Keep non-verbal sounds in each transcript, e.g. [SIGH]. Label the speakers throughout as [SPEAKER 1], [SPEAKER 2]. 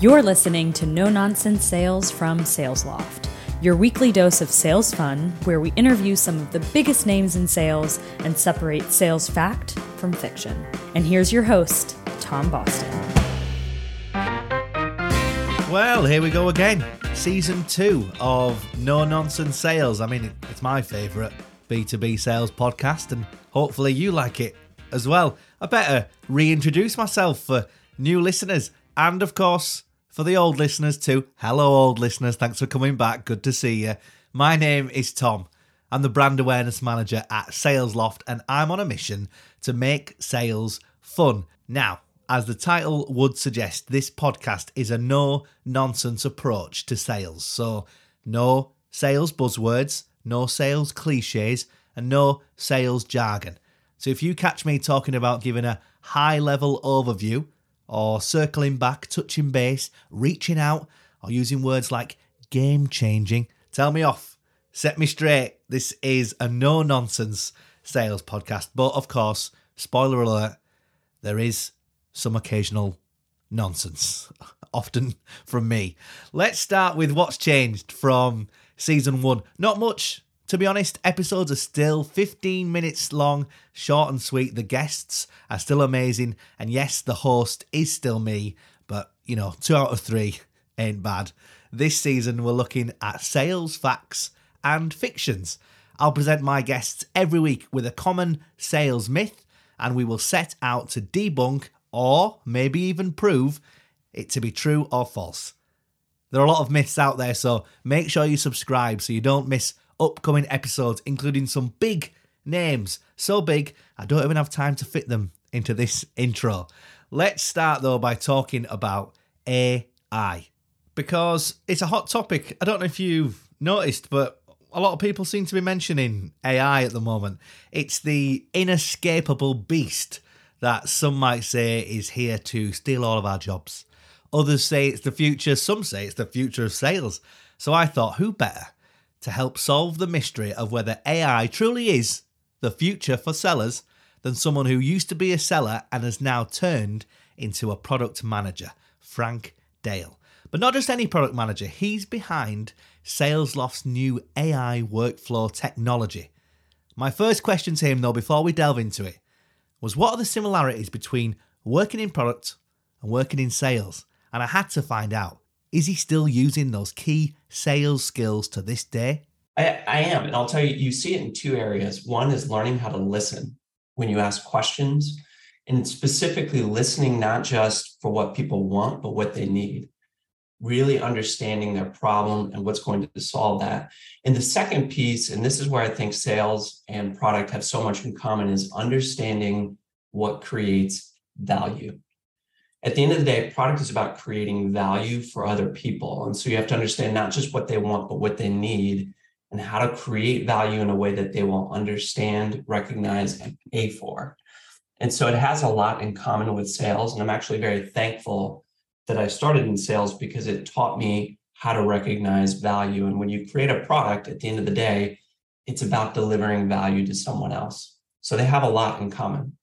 [SPEAKER 1] You're listening to No Nonsense Sales from SalesLoft, your weekly dose of sales fun, where we interview some of the biggest names in sales and separate sales fact from fiction. And here's your host, Tom Boston.
[SPEAKER 2] Well, here we go again. Season two of No Nonsense Sales. I mean, it's my favourite B2B sales podcast, and hopefully you like it as well. I better reintroduce myself for new listeners and, of course, for the old listeners too. Hello, old listeners. Thanks for coming back. Good to see you. My name is Tom. I'm the brand awareness manager at SalesLoft, and I'm on a mission to make sales fun. Now, as the title would suggest, this podcast is a no nonsense approach to sales. So, no sales buzzwords, no sales cliches, and no sales jargon. So, if you catch me talking about giving a high level overview or circling back, touching base, reaching out, or using words like game changing, tell me off. Set me straight. This is a no nonsense sales podcast. But of course, spoiler alert, there is some occasional nonsense, [LAUGHS] often from me. Let's start with what's changed from season one. Not much, to be honest, episodes are still 15 minutes long, short and sweet. The guests are still amazing. And yes, the host is still me, but you know, two out of three ain't bad. This season, we're looking at sales facts and fictions. I'll present my guests every week with a common sales myth, and we will set out to debunk or maybe even prove it to be true or false. There are a lot of myths out there, so make sure you subscribe so you don't miss upcoming episodes, including some big names. So big, I don't even have time to fit them into this intro. Let's start though by talking about AI because it's a hot topic. I don't know if you've noticed, but a lot of people seem to be mentioning AI at the moment. It's the inescapable beast that some might say is here to steal all of our jobs. Others say it's the future, some say it's the future of sales. So I thought, who better to help solve the mystery of whether AI truly is the future for sellers than someone who used to be a seller and has now turned into a product manager, Frank Dale. But not just any product manager, he's behind SalesLoft's new AI workflow technology. My first question to him, though, before we delve into it, was what are the similarities between working in product and working in sales? And I had to find out is he still using those key sales skills to this day?
[SPEAKER 3] I, I am. And I'll tell you, you see it in two areas. One is learning how to listen when you ask questions, and specifically listening not just for what people want, but what they need. Really understanding their problem and what's going to solve that. And the second piece, and this is where I think sales and product have so much in common, is understanding what creates value at the end of the day, product is about creating value for other people. And so you have to understand not just what they want, but what they need and how to create value in a way that they will understand, recognize, and pay for. And so it has a lot in common with sales. And I'm actually very thankful that I started in sales because it taught me how to recognize value. And when you create a product, at the end of the day, it's about delivering value to someone else. So they have a lot in common.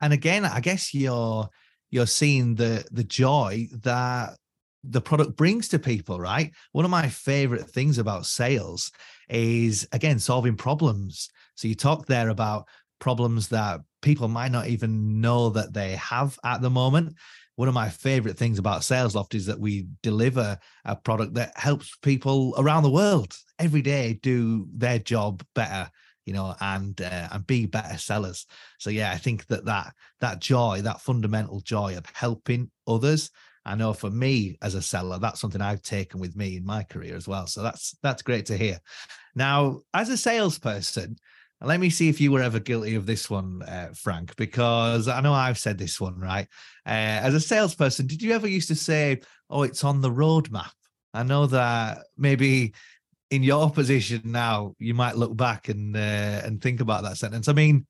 [SPEAKER 2] And again, I guess you're you're seeing the the joy that the product brings to people, right? One of my favorite things about sales is again solving problems. So you talk there about problems that people might not even know that they have at the moment. One of my favorite things about SalesLoft is that we deliver a product that helps people around the world every day do their job better you know, and uh, and be better sellers. So yeah, I think that that that joy, that fundamental joy of helping others. I know for me as a seller, that's something I've taken with me in my career as well. So that's that's great to hear. Now, as a salesperson, let me see if you were ever guilty of this one, uh, Frank, because I know I've said this one right. Uh, as a salesperson, did you ever used to say, "Oh, it's on the roadmap"? I know that maybe in your position now, you might look back and uh, and think about that sentence. I mean,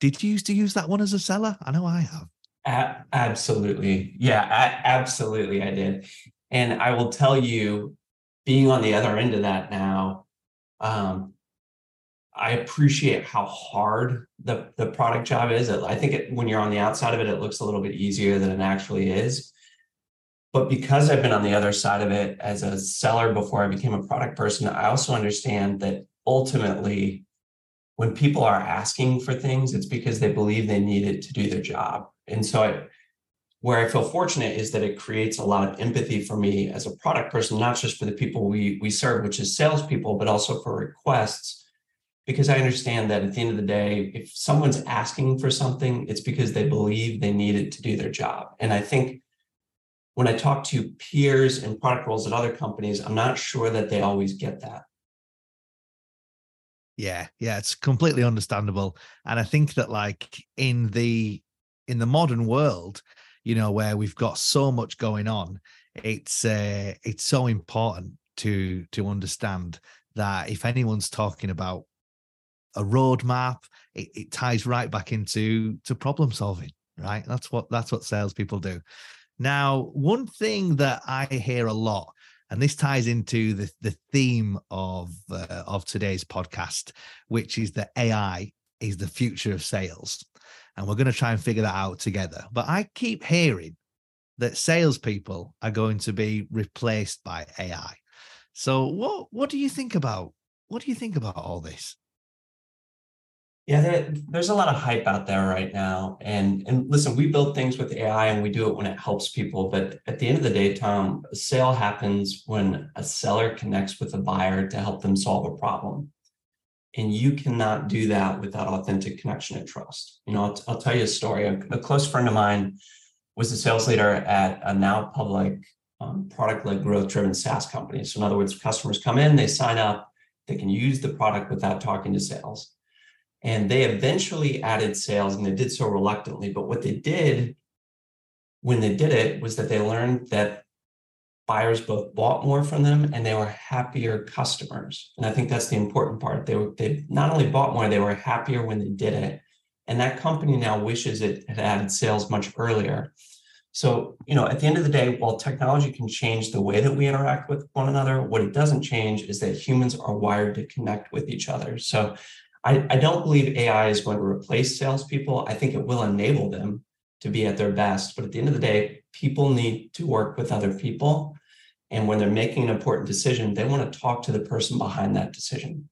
[SPEAKER 2] did you used to use that one as a seller? I know I have.
[SPEAKER 3] A- absolutely, yeah, absolutely, I did. And I will tell you, being on the other end of that now, um, I appreciate how hard the the product job is. I think it, when you're on the outside of it, it looks a little bit easier than it actually is. But because I've been on the other side of it as a seller before I became a product person, I also understand that ultimately, when people are asking for things, it's because they believe they need it to do their job. And so, I, where I feel fortunate is that it creates a lot of empathy for me as a product person, not just for the people we we serve, which is salespeople, but also for requests because I understand that at the end of the day, if someone's asking for something, it's because they believe they need it to do their job. And I think when I talk to peers and product roles at other companies, I'm not sure that they always get that.
[SPEAKER 2] Yeah, yeah, it's completely understandable. And I think that like in the in the modern world, you know, where we've got so much going on, it's uh, it's so important to to understand that if anyone's talking about a roadmap. It, it ties right back into to problem solving, right? That's what that's what salespeople do. Now, one thing that I hear a lot, and this ties into the the theme of uh, of today's podcast, which is that AI is the future of sales, and we're going to try and figure that out together. But I keep hearing that salespeople are going to be replaced by AI. So, what what do you think about what do you think about all this?
[SPEAKER 3] Yeah, there, there's a lot of hype out there right now. And and listen, we build things with AI and we do it when it helps people. But at the end of the day, Tom, a sale happens when a seller connects with a buyer to help them solve a problem. And you cannot do that without authentic connection and trust. You know, I'll, I'll tell you a story. A, a, close friend of mine was a sales leader at a now public um, product-led growth-driven SaaS company. So in other words, customers come in, they sign up, they can use the product without talking to sales and they eventually added sales and they did so reluctantly. But what they did when they did it was that they learned that buyers both bought more from them and they were happier customers. And I think that's the important part. They were they not only bought more, they were happier when they did it. And that company now wishes it had added sales much earlier. So, you know, at the end of the day, while technology can change the way that we interact with one another, what it doesn't change is that humans are wired to connect with each other. So I, I don't believe AI is going to replace salespeople. I think it will enable them to be at their best. But at the end of the day, people need to work with other people. And when they're making an important decision, they want to talk to the person behind that decision.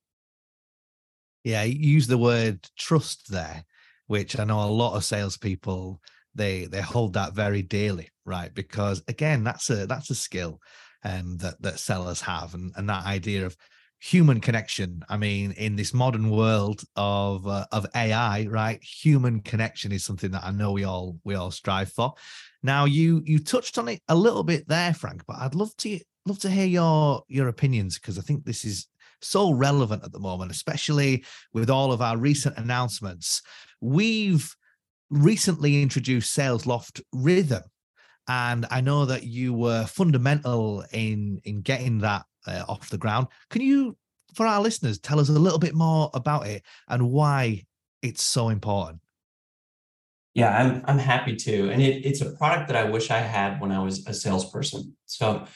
[SPEAKER 2] Yeah, use the word trust there, which I know a lot of salespeople they they hold that very dearly, right? Because again, that's a that's a skill um, that that sellers have, and and that idea of human connection. I mean, in this modern world of uh, of AI, right? Human connection is something that I know we all we all strive for. Now, you you touched on it a little bit there, Frank, but I'd love to love to hear your your opinions because I think this is so relevant at the moment, especially with all of our recent announcements. We've recently introduced Salesloft Rhythm, and I know that you were fundamental in in getting that uh, off the ground. Can you, for our listeners, tell us a little bit more about it and why it's so important?
[SPEAKER 3] Yeah, I'm I'm happy to, and it, it's a product that I wish I had when I was a salesperson. So,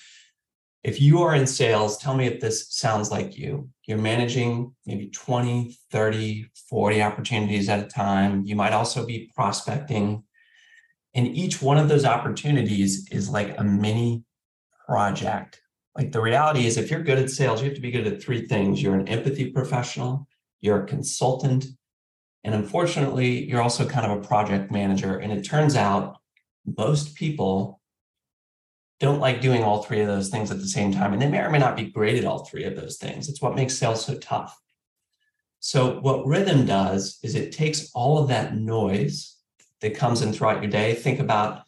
[SPEAKER 3] if you are in sales, tell me if this sounds like you. You're managing maybe 20, 30, 40 opportunities at a time. You might also be prospecting. And each one of those opportunities is like a mini project like the reality is, if you're good at sales, you have to be good at three things you're an empathy professional, you're a consultant, and unfortunately, you're also kind of a project manager. And it turns out most people don't like doing all three of those things at the same time. And they may or may not be great at all three of those things. It's what makes sales so tough. So, what Rhythm does is it takes all of that noise that comes in throughout your day. Think about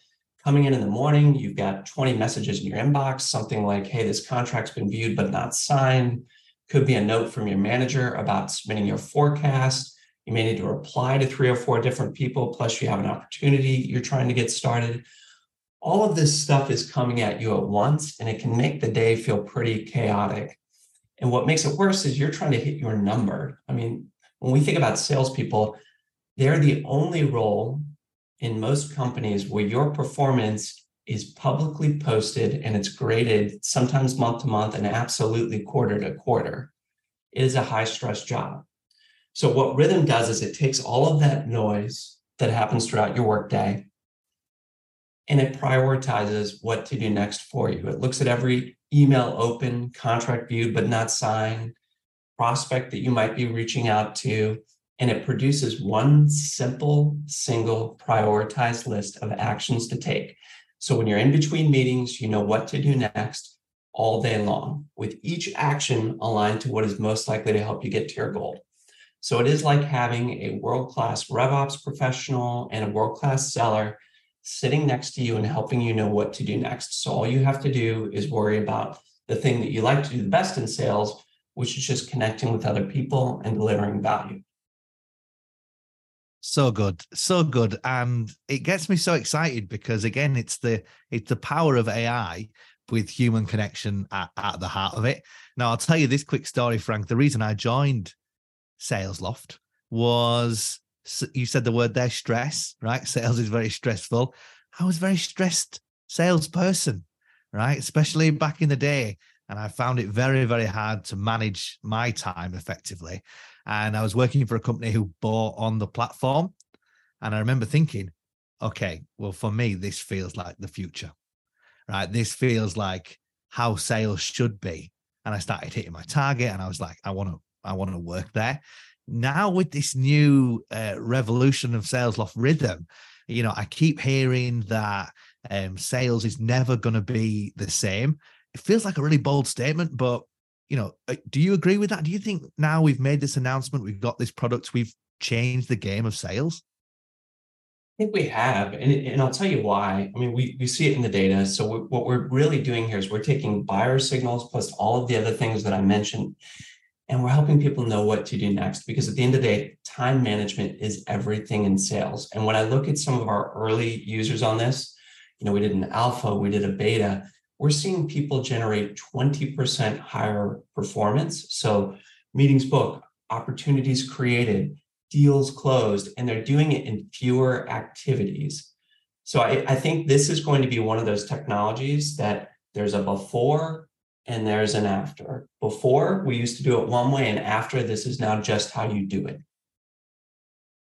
[SPEAKER 3] coming in in the morning, you've got 20 messages in your inbox, something like, hey, this contract's been viewed but not signed. Could be a note from your manager about submitting your forecast. You may need to reply to three or four different people, plus you have an opportunity you're trying to get started. All of this stuff is coming at you at once, and it can make the day feel pretty chaotic. And what makes it worse is you're trying to hit your number. I mean, when we think about salespeople, they're the only role in most companies where your performance is publicly posted and it's graded sometimes month to month and absolutely quarter to quarter, it is a high stress job. So, what Rhythm does is it takes all of that noise that happens throughout your workday and it prioritizes what to do next for you. It looks at every email open, contract viewed but not signed, prospect that you might be reaching out to, and it produces one simple, single, prioritized list of actions to take. So when you're in between meetings, you know what to do next all day long, with each action aligned to what is most likely to help you get to your goal. So it is like having a world class RevOps professional and a world class seller sitting next to you and helping you know what to do next. So all you have to do is worry about the thing that you like to do the best in sales, which is just connecting with other people and delivering value.
[SPEAKER 2] So good, so good, and it gets me so excited because again, it's the it's the power of AI with human connection at, at the heart of it. Now, I'll tell you this quick story, Frank. The reason I joined Salesloft was you said the word there stress right sales is very stressful i was very stressed salesperson right especially back in the day and i found it very very hard to manage my time effectively and i was working for a company who bought on the platform and i remember thinking okay well for me this feels like the future right this feels like how sales should be and i started hitting my target and i was like i want to i want to work there now with this new uh, revolution of Salesloft rhythm, you know, I keep hearing that um, sales is never going to be the same. It feels like a really bold statement, but you know, uh, do you agree with that? Do you think now we've made this announcement, we've got this product, we've changed the game of sales?
[SPEAKER 3] I think we have, and, and I'll tell you why. I mean, we, we see it in the data. So we, what we're really doing here is we're taking buyer signals plus all of the other things that I mentioned, and we're helping people know what to do next because at the end of the day time management is everything in sales and when i look at some of our early users on this you know we did an alpha we did a beta we're seeing people generate 20% higher performance so meetings booked opportunities created deals closed and they're doing it in fewer activities so I, I think this is going to be one of those technologies that there's a before and there's an after. Before, we used to do it one way, and after, this is now just how you do it.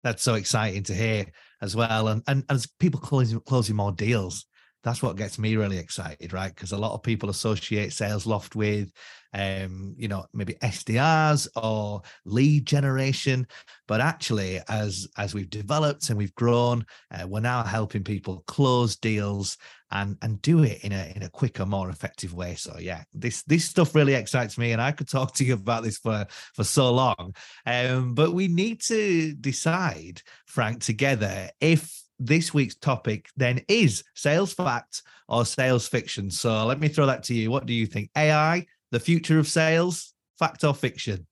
[SPEAKER 2] That's so exciting to hear as well. And, and as people closing, closing more deals, that's what gets me really excited, right? Because a lot of people associate Salesloft with, um, you know, maybe SDRs or lead generation, but actually, as as we've developed and we've grown, uh, we're now helping people close deals and and do it in a in a quicker, more effective way. So yeah, this this stuff really excites me, and I could talk to you about this for for so long. Um, but we need to decide, Frank, together if this week's topic then is sales fact or sales fiction. So let me throw that to you. What do you think? AI, the future of sales, fact or fiction?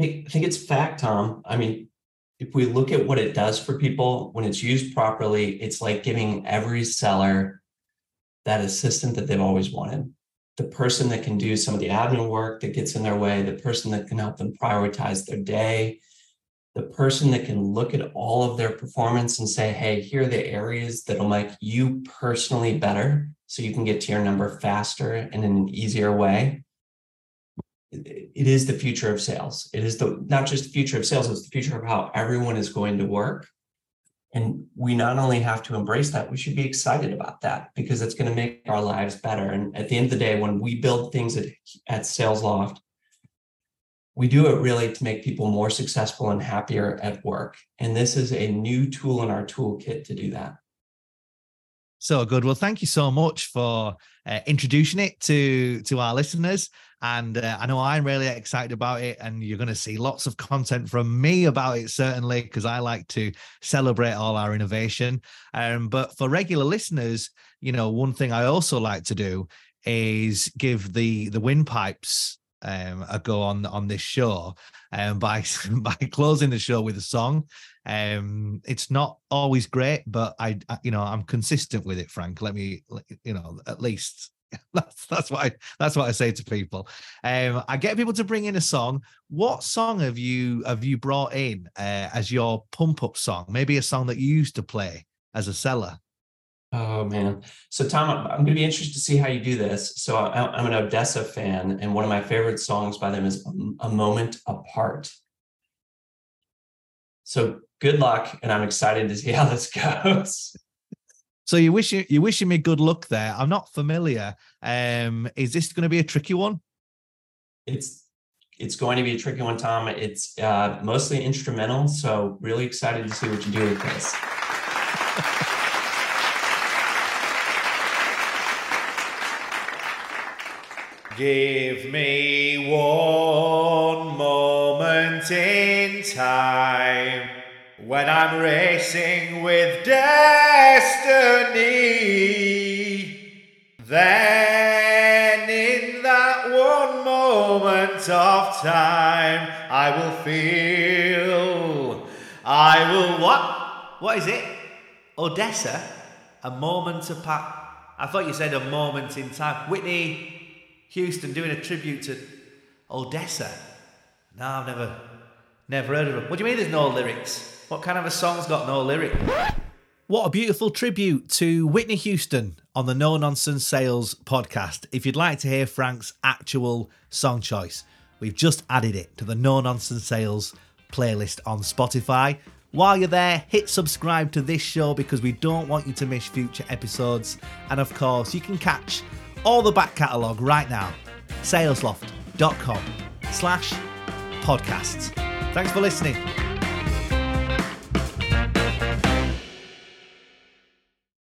[SPEAKER 3] I think it's fact, Tom. I mean, if we look at what it does for people when it's used properly, it's like giving every seller that assistant that they've always wanted. The person that can do some of the admin work that gets in their way, the person that can help them prioritize their day, the person that can look at all of their performance and say, hey, here are the areas that'll make you personally better so you can get to your number faster and in an easier way. It is the future of sales. It is the not just the future of sales, it's the future of how everyone is going to work. And we not only have to embrace that, we should be excited about that because it's going to make our lives better. And at the end of the day, when we build things at, at Salesloft, we do it really to make people more successful and happier at work. And this is a new tool in our toolkit to do that.
[SPEAKER 2] So good. Well, thank you so much for uh, introducing it to to our listeners. And uh, I know I'm really excited about it, and you're going to see lots of content from me about it, certainly, because I like to celebrate all our innovation. Um, but for regular listeners, you know, one thing I also like to do is give the the windpipes um, a go on on this show um, by [LAUGHS] by closing the show with a song. Um, it's not always great, but I, I, you know I'm consistent with it. Frank, let me you know at least [LAUGHS] that's that's what I that's what I say to people. Um, I get people to bring in a song. What song have you have you brought in uh, as your pump up song? Maybe a song that you used to play as a seller.
[SPEAKER 3] Oh man. So Tom, I'm going to be interested to see how you do this. So I'm an ODESZA fan, and one of my favorite songs by them is "A Moment Apart." So good luck, and I'm excited to see how this [LAUGHS] goes.
[SPEAKER 2] So you wishing you wishing me good luck there. I'm not familiar. Um, is this going to be a tricky one?
[SPEAKER 3] It's it's going to be a tricky one, Tom. It's uh, mostly instrumental, so really excited to see what you do with this.
[SPEAKER 2] Give me one moment in time when I'm racing with destiny. Then, in that one moment of time, I will feel. I will what? What is it? ODESZA? A moment apart. I thought you said a moment in time. Whitney Houston doing a tribute to ODESZA. No, I've never, never heard of them. What do you mean there's no lyrics? What kind of a song's got no lyric? What a beautiful tribute to Whitney Houston on the No Nonsense Sales podcast. If you'd like to hear Frank's actual song choice, we've just added it to the No Nonsense Sales playlist on Spotify. While you're there, hit subscribe to this show because we don't want you to miss future episodes. And of course, you can catch all the back catalogue right now. Salesloft.com slash podcasts. Thanks for listening.